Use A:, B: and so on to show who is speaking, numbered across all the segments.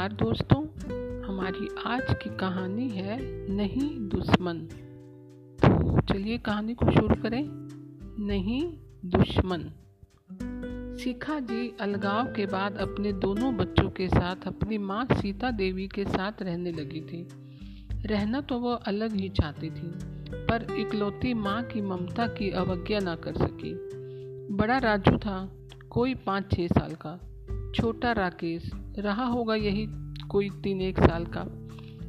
A: नमस्कार दोस्तों, हमारी आज की कहानी है नहीं दुश्मन। तो चलिए कहानी को शुरू करें। नहीं दुश्मन। शिखा जी अलगाव के बाद अपने दोनों बच्चों के साथ अपनी माँ सीता देवी के साथ रहने लगी थी। रहना तो वो अलग ही चाहती थी, पर इकलौती माँ की ममता की अवज्ञा ना कर सकी। बड़ा राजू था, कोई पाँच छः साल का। छोटा राकेश रहा होगा यही कोई तीन एक साल का।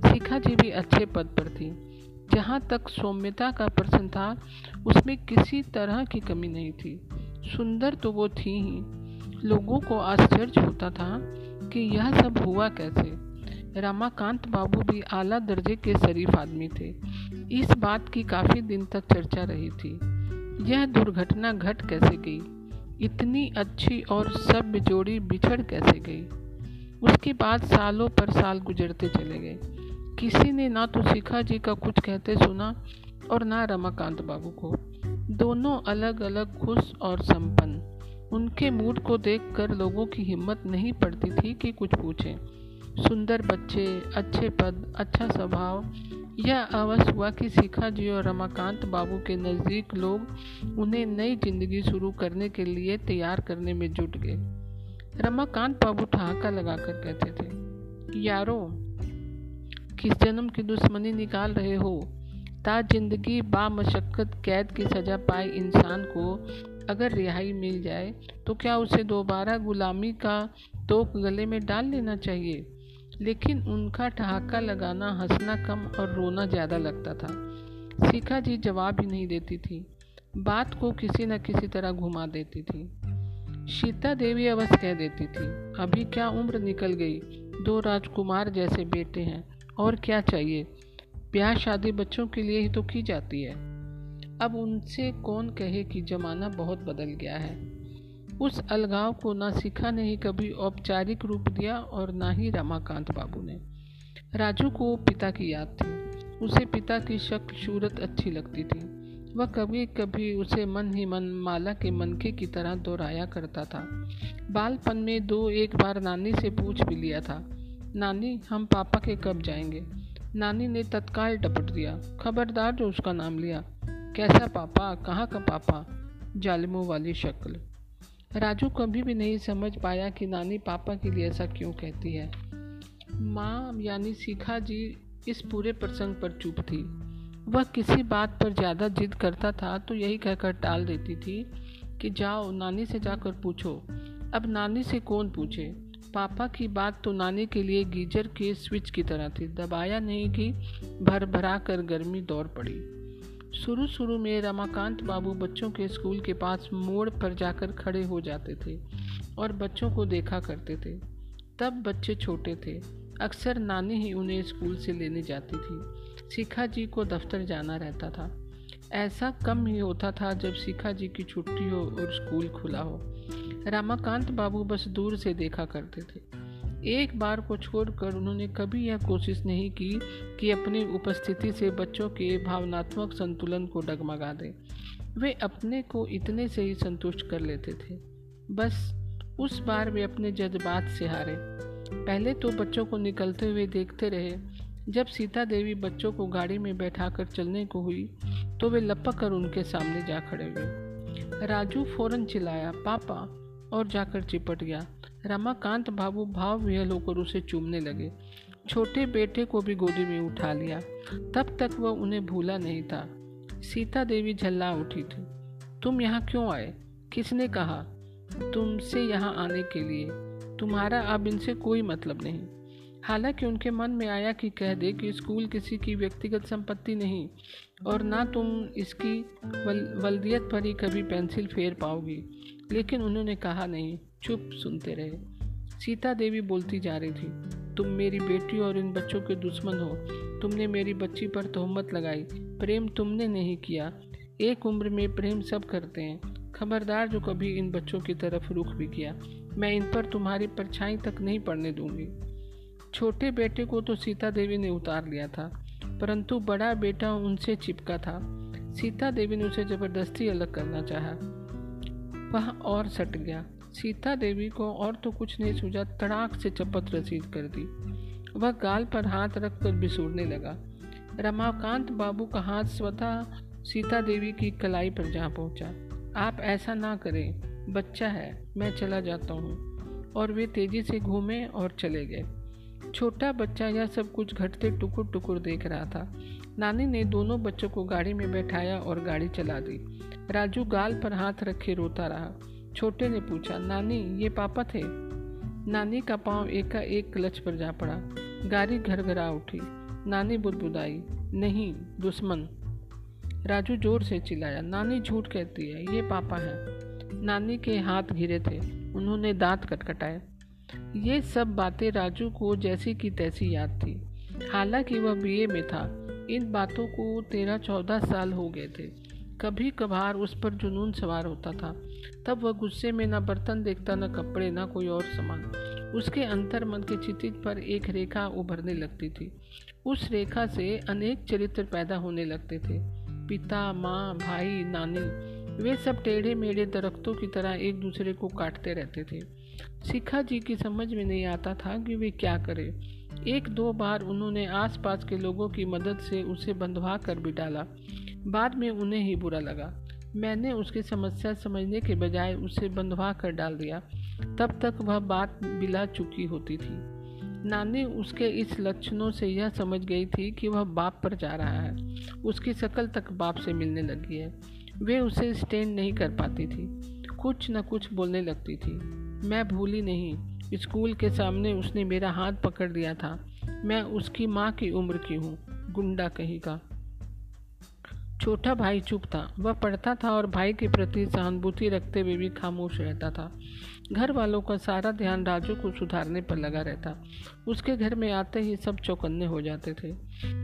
A: शिखा जी भी अच्छे पद पर थी। जहाँ तक सौम्यता का प्रश्न था, उसमें किसी तरह की कमी नहीं थी। सुंदर तो वो थी ही। लोगों को आश्चर्य होता था कि यह सब हुआ कैसे। रमाकांत बाबू भी आला दर्जे के शरीफ आदमी थे। इस बात की काफ़ी दिन तक चर्चा रही थी। यह दुर्घटना घट कैसे गई? इतनी अच्छी और सब जोड़ी बिछड़ कैसे गई? उसके बाद सालों पर साल गुजरते चले गए। किसी ने ना तो शिखा जी का कुछ कहते सुना और ना रमाकांत बाबू को। दोनों अलग अलग खुश और संपन्न। उनके मूड को देखकर लोगों की हिम्मत नहीं पड़ती थी कि कुछ पूछें। सुंदर बच्चे, अच्छे पद अच्छा स्वभाव। यह अवश्य हुआ कि शिखा जी और रमाकांत बाबू के नज़दीक लोग उन्हें नई ज़िंदगी शुरू करने के लिए तैयार करने में जुट गए। रमाकांत बाबू ठहाका लगाकर कहते थे, यारो, किस जन्म की दुश्मनी निकाल रहे हो? ता ज़िंदगी, बामशक्कत, कैद की सजा पाए इंसान को अगर रिहाई मिल जाए तो क्या उसे दोबारा गुलामी का तोप गले में डाल लेना चाहिए? लेकिन उनका ठहाका लगाना, हंसना कम और रोना ज़्यादा लगता था। शिखा जी जवाब ही नहीं देती थी। बात को किसी न किसी तरह घुमा देती थी। सीता देवी अवश्य कह देती थी, अभी क्या उम्र निकल गई? दो राजकुमार जैसे बेटे हैं, और क्या चाहिए? ब्याह शादी बच्चों के लिए ही तो की जाती है। अब उनसे कौन कहे कि ज़माना बहुत बदल गया है। उस अलगाव को ना शिखा ने ही कभी औपचारिक रूप दिया, और ना ही रमाकांत बाबू ने। राजू को पिता की याद थी। उसे पिता की शक्ल सूरत अच्छी लगती थी। वह कभी कभी उसे मन ही मन माला के मनके की तरह दोहराया करता था। बालपन में दो एक बार नानी से पूछ भी लिया था, नानी, हम पापा के कब जाएँगे? नानी ने तत्काल टपट दिया, खबरदार जो उसका नाम लिया। कैसा पापा? कहाँ का पापा? जालिमों वाली शक्ल। राजू कभी भी नहीं समझ पाया कि नानी पापा के लिए ऐसा क्यों कहती है। माँ यानी शिखा जी इस पूरे प्रसंग पर चुप थी। वह किसी बात पर ज़्यादा जिद करता था तो यही कहकर टाल देती थी कि जाओ, नानी से जाकर पूछो। अब नानी से कौन पूछे? पापा की बात तो नानी के लिए गीजर के स्विच की तरह थी। दबाया नहीं कि भर भरा कर गर्मी दौड़ पड़ी। शुरू शुरू में रमाकांत बाबू बच्चों के स्कूल के पास मोड़ पर जाकर खड़े हो जाते थे और बच्चों को देखा करते थे। तब बच्चे छोटे थे। अक्सर नानी ही उन्हें स्कूल से लेने जाती थी। शिखा जी को दफ्तर जाना रहता था। ऐसा कम ही होता था जब शिखा जी की छुट्टी हो और स्कूल खुला हो। रमाकांत बाबू बस दूर से देखा करते थे। एक बार को छोड़कर उन्होंने कभी यह कोशिश नहीं की कि अपनी उपस्थिति से बच्चों के भावनात्मक संतुलन को डगमगा दें। वे अपने को इतने से ही संतुष्ट कर लेते थे। बस उस बार वे अपने जज्बात से हारे। पहले तो बच्चों को निकलते हुए देखते रहे। जब सीता देवी बच्चों को गाड़ी में बैठाकर चलने को हुई तो वे लपक कर उनके सामने जा खड़े हुए। राजू फ़ौरन चिल्लाया, पापा! और जाकर चिपट गया। रमाकांत बाबू भाव विहल होकर उसे चूमने लगे। छोटे बेटे को भी गोदी में उठा लिया। तब तक वह उन्हें भूला नहीं था। सीता देवी झल्ला उठी थी, तुम यहाँ क्यों आए? किसने कहा? तुमसे यहाँ आने के लिए। तुम्हारा अब इनसे कोई मतलब नहीं। हालाँकि उनके मन में आया कि कह दे कि स्कूल किसी की व्यक्तिगत संपत्ति नहीं और ना तुम इसकी वल, वल्दियत पर ही कभी पेंसिल फेर पाओगी। लेकिन उन्होंने कहा नहीं चुप सुनते रहे। सीता देवी बोलती जा रही थी तुम मेरी बेटी और इन बच्चों के दुश्मन हो। तुमने मेरी बच्ची पर तोहमत लगाई। प्रेम तुमने नहीं किया। एक उम्र में प्रेम सब करते हैं। खबरदार जो कभी इन बच्चों की तरफ़ रुख भी किया। मैं इन पर तुम्हारी परछाई तक नहीं पड़ने दूँगी। छोटे बेटे को तो सीता देवी ने उतार लिया था, परंतु बड़ा बेटा उनसे चिपका था। सीता देवी ने उसे ज़बरदस्ती अलग करना चाहा। वह और सट गया। सीता देवी को और तो कुछ नहीं सूझा, तड़ाक से चपत रसीद कर दी। वह गाल पर हाथ रख कर बिसूरने लगा। रमाकांत बाबू का हाथ स्वतः सीता देवी की कलाई पर जा पहुँचा। आप ऐसा ना करें। बच्चा है, मैं चला जाता हूँ। और वे तेज़ी से घूमे और चले गए। छोटा बच्चा यह सब कुछ घटते टुकुर टुकुर देख रहा था। नानी ने दोनों बच्चों को गाड़ी में बैठाया और गाड़ी चला दी। राजू गाल पर हाथ रखे रोता रहा। छोटे ने पूछा, नानी, ये पापा थे? नानी का पाँव एक का एक क्लच पर जा पड़ा। गाड़ी घर घरा उठी। नानी बुदबुदाई, नहीं, दुश्मन। राजू ज़ोर से चिल्लाया, नानी झूठ कहती है, ये पापा है। नानी के हाथ घिरे थे। उन्होंने दांत कटकटाए ये सब बातें राजू को जैसी की तैसी याद थी। हालाँकि वह बीए में था। इन बातों को तेरह चौदह साल हो गए थे। कभी कभार उस पर जुनून सवार होता था। तब वह गुस्से में न बर्तन देखता, न कपड़े, न कोई और सामान। उसके अंतर मन के चितित पर एक रेखा उभरने लगती थी। उस रेखा से अनेक चरित्र पैदा होने लगते थे। पिता, माँ, भाई, नानी वे सब टेढ़े मेढ़े दरख्तों की तरह एक दूसरे को काटते रहते थे। शिखा जी की समझ में नहीं आता था कि वे क्या करें। एक दो बार उन्होंने आसपास के लोगों की मदद से उसे बंधवा कर भी डाला। बाद में उन्हें ही बुरा लगा। मैंने उसकी समस्या समझने के बजाय उसे बंधवा कर डाल दिया। तब तक वह बात बिला चुकी होती थी। नानी उसके इस लक्षणों से यह समझ गई थी कि वह बाप पर जा रहा है। उसकी शकल तक बाप से मिलने लगी है। वे उसे स्टैंड नहीं कर पाती थी। कुछ न कुछ बोलने लगती थी। मैं भूली नहीं, स्कूल के सामने उसने मेरा हाथ पकड़ दिया था। मैं उसकी माँ की उम्र की हूँ, गुंडा कहीं का। छोटा भाई चुप था। वह पढ़ता था और भाई के प्रति सहानुभूति रखते हुए भी खामोश रहता था। घर वालों का सारा ध्यान राजू को सुधारने पर लगा रहता। उसके घर में आते ही सब चौकन्ने हो जाते थे।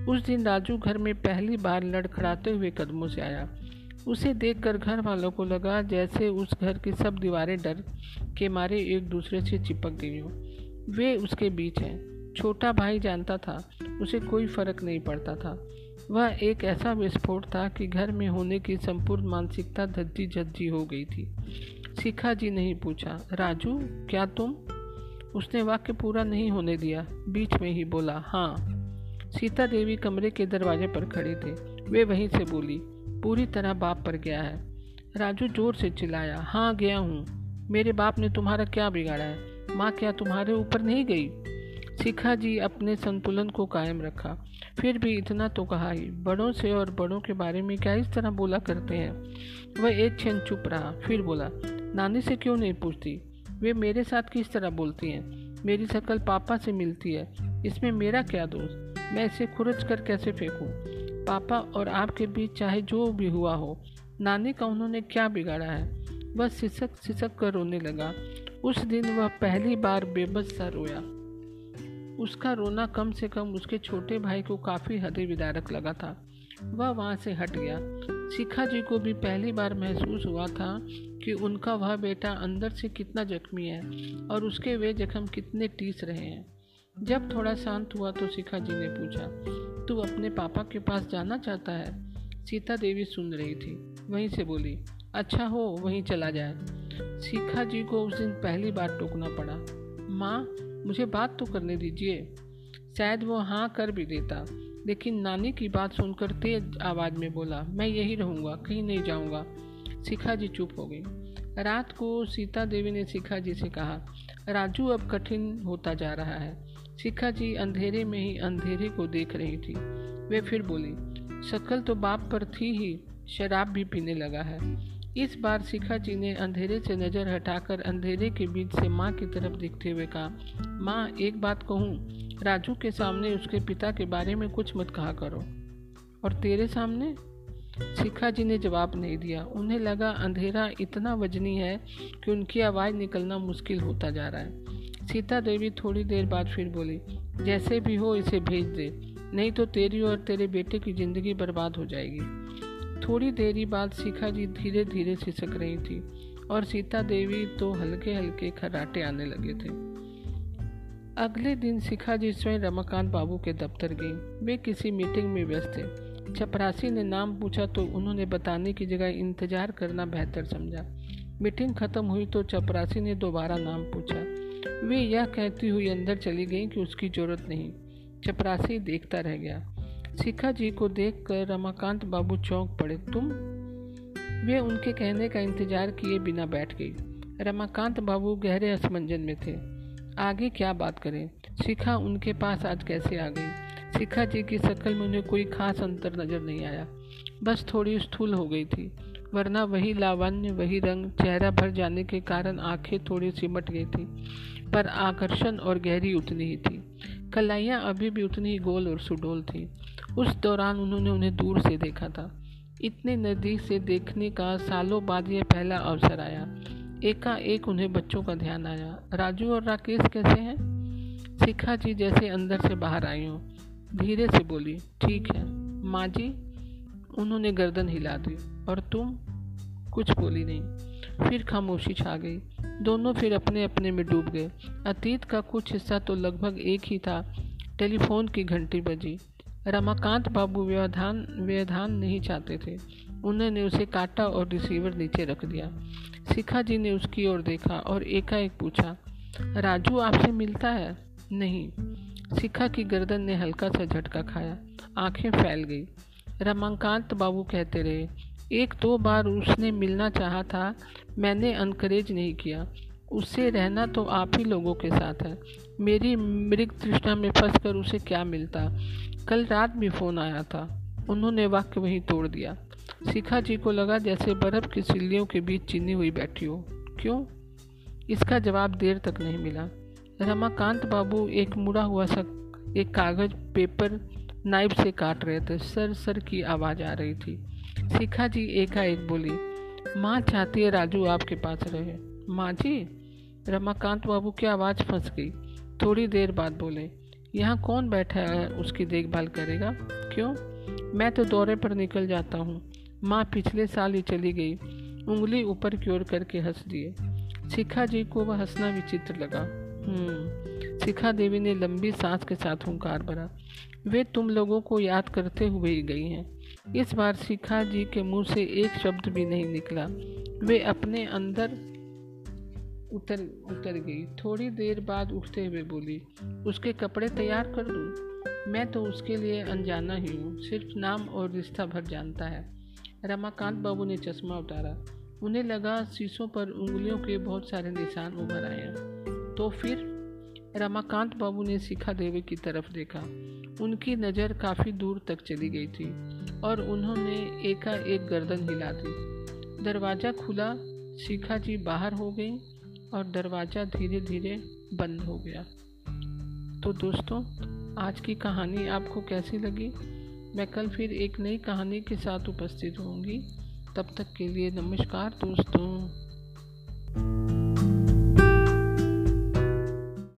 A: उस दिन राजू घर में पहली बार लड़खड़ाते हुए कदमों से आया। उसे देखकर घर वालों को लगा जैसे उस घर की सब दीवारें डर के मारे एक दूसरे से चिपक गई हो। वे उसके बीच हैं। छोटा भाई जानता था, उसे कोई फ़र्क नहीं पड़ता था। वह एक ऐसा विस्फोट था कि घर में होने की संपूर्ण मानसिकता धज्जी झज्जी हो गई थी। शिखा जी नहीं पूछा, राजू, क्या तुम? उसने वाक्य पूरा नहीं होने दिया, बीच में ही बोला हाँ। सीता देवी कमरे के दरवाजे पर खड़े थे। वे वहीं से बोली पूरी तरह बाप पर गया है। राजू ज़ोर से चिल्लाया हाँ गया हूँ। मेरे बाप ने तुम्हारा क्या बिगाड़ा है? माँ क्या तुम्हारे ऊपर नहीं गई? शिखा जी अपने संतुलन को कायम रखा। फिर भी इतना तो कहा ही, बड़ों से और बड़ों के बारे में क्या इस तरह बोला करते हैं? वह एक क्षण चुप रहा, फिर बोला, नानी से क्यों नहीं पूछती? वे मेरे साथ किस तरह बोलती हैं? मेरी शक्ल पापा से मिलती है। इसमें मेरा क्या दोष? मैं इसे खुरच कर कैसे फेंकूं? पापा और आपके बीच चाहे जो भी हुआ हो, नानी का उन्होंने क्या बिगाड़ा है? वह सिसक सिसक कर रोने लगा। उस दिन वह पहली बार बेबस सा रोया। उसका रोना कम से कम उसके छोटे भाई को काफ़ी हृदय विदारक लगा था। वह वहाँ से हट गया। शिखा जी को भी पहली बार महसूस हुआ था कि उनका वह बेटा अंदर से कितना जख्मी है और उसके वे जख्म कितने टीस रहे हैं। जब थोड़ा शांत हुआ तो शिखा जी ने पूछा, तू अपने पापा के पास जाना चाहता है? सीता देवी सुन रही थी। वहीं से बोली अच्छा हो, वहीं चला जाए। शिखा जी को उस दिन पहली बार टोकना पड़ा। माँ, मुझे बात तो करने दीजिए। शायद वो हाँ कर भी देता, लेकिन नानी की बात सुनकर तेज आवाज़ में बोला, मैं यही रहूँगा, कहीं नहीं जाऊँगा। शिखा जी चुप हो गई। रात को सीता देवी ने शिखा जी से कहा, राजू, अब कठिन होता जा रहा है। शिखा जी अंधेरे में ही अंधेरे को देख रही थी। वे फिर बोली, शक्ल तो बाप पर थी ही, शराब भी पीने लगा है। इस बार शिखा जी ने अंधेरे से नज़र हटाकर अंधेरे के बीच से माँ की तरफ़ देखते हुए कहा, माँ, एक बात कहूँ, राजू के सामने उसके पिता के बारे में कुछ मत कहा करो। और तेरे सामने? शिखा जी ने जवाब नहीं दिया। उन्हें लगा, अंधेरा इतना वजनी है कि उनकी आवाज़ निकलना मुश्किल होता जा रहा है। सीता देवी थोड़ी देर बाद फिर बोली, जैसे भी हो इसे भेज दे, नहीं तो तेरी और तेरे बेटे की ज़िंदगी बर्बाद हो जाएगी। थोड़ी देरी बाद शिखा जी धीरे धीरे सिसक रही थी और सीता देवी तो हल्के हल्के खराटे आने लगे थे। अगले दिन शिखा जी स्वयं रमाकांत बाबू के दफ्तर गई। वे किसी मीटिंग में व्यस्त थे। चपरासी ने नाम पूछा तो उन्होंने बताने की जगह इंतज़ार करना बेहतर समझा। मीटिंग खत्म हुई तो चपरासी ने दोबारा नाम पूछा वे यह कहती हुई अंदर चली गई कि उसकी ज़रूरत नहीं। चपरासी देखता रह गया। शिखा जी को देखकर रमाकांत बाबू चौंक पड़े। तुम? वे उनके कहने का इंतज़ार किए बिना बैठ गई। रमाकांत बाबू गहरे असमंजन में थे। आगे क्या बात करें? शिखा उनके पास आज कैसे आ गई? शिखा जी की शक्ल में उन्हें कोई खास अंतर नज़र नहीं आया। बस थोड़ी स्थूल हो गई थी। वरना वही लावण्य, वही रंग चेहरा भर जाने के कारण आँखें थोड़ी सिमट गई थी, पर आकर्षण और गहरी उतनी ही थी। कलाइयाँ अभी भी उतनी ही गोल और सुडोल थी। उस दौरान उन्होंने उन्हें दूर से देखा था। इतने नज़दीक से देखने का सालों बाद यह पहला अवसर आया। एकाएक उन्हें बच्चों का ध्यान आया। राजू और राकेश कैसे हैं? शिखा जी जैसे अंदर से बाहर आई हो। धीरे से बोली, ठीक है। माँ जी उन्होंने गर्दन हिला दी और तुम कुछ बोली नहीं। फिर खामोशी छा गई। दोनों फिर अपने अपने में डूब गए। अतीत का कुछ हिस्सा तो लगभग एक ही था। टेलीफोन की घंटी बजी। रमाकांत बाबू व्यवधान व्यवधान नहीं चाहते थे। उन्होंने उसे काटा और रिसीवर नीचे रख दिया। शिखा जी ने उसकी ओर देखा और एकाएक पूछा, राजू, आपसे मिलता है? नहीं। शिखा की गर्दन ने हल्का सा झटका खाया। आँखें फैल गई। रमाकांत बाबू कहते रहे, एक दो बार उसने मिलना चाहा था, मैंने अनकरेज नहीं किया। उससे रहना तो आप ही लोगों के साथ है। मेरी मृग तृष्णा में फंस कर उसे क्या मिलता? कल रात भी फ़ोन आया था। उन्होंने वाक्य वहीं तोड़ दिया। शिखा जी को लगा जैसे बर्फ़ की सिल्लियों के बीच चीनी हुई बैठी हो। क्यों? इसका जवाब देर तक नहीं मिला। रमाकांत बाबू एक मुड़ा हुआ सा, एक कागज़, पेपर नाइफ से काट रहे थे, सर सर की आवाज़ आ रही थी। शिखा जी एकाएक बोली, माँ चाहती है राजू आपके पास रहे। माँ जी? रमाकांत बाबू की आवाज़ फंस गई। थोड़ी देर बाद बोले, यहाँ कौन बैठा है, उसकी देखभाल करेगा? क्यों? मैं तो दौरे पर निकल जाता हूँ। माँ पिछले साल ही चली गई, उंगली ऊपर की ओर करके हंस दिए। शिखा जी को वह हंसना विचित्र लगा। हम्म शिखा देवी ने लंबी सांस के साथ हुंकार भरा। वे तुम लोगों को याद करते हुए ही गई हैं। इस बार शिखा जी के मुँह से एक शब्द भी नहीं निकला। वे अपने अंदर उतर उतर गई। थोड़ी देर बाद उठते हुए बोली, उसके कपड़े तैयार कर दूँ? मैं तो उसके लिए अनजाना ही हूँ। सिर्फ़ नाम और रिश्ता भर जानता है। रमाकांत बाबू ने चश्मा उतारा। उन्हें लगा, शीशों पर उंगलियों के बहुत सारे निशान उभर आए तो फिर रमाकांत बाबू ने शिखा देवी की तरफ़ देखा। उनकी नज़र काफ़ी दूर तक चली गई थी और उन्होंने एकाएक गर्दन हिला दी। दरवाज़ा खुला शिखा जी बाहर हो गई और दरवाज़ा धीरे धीरे बंद हो गया। तो दोस्तों, आज की कहानी आपको कैसी लगी? मैं कल फिर एक नई कहानी के साथ उपस्थित होंगी। तब तक के लिए नमस्कार दोस्तों।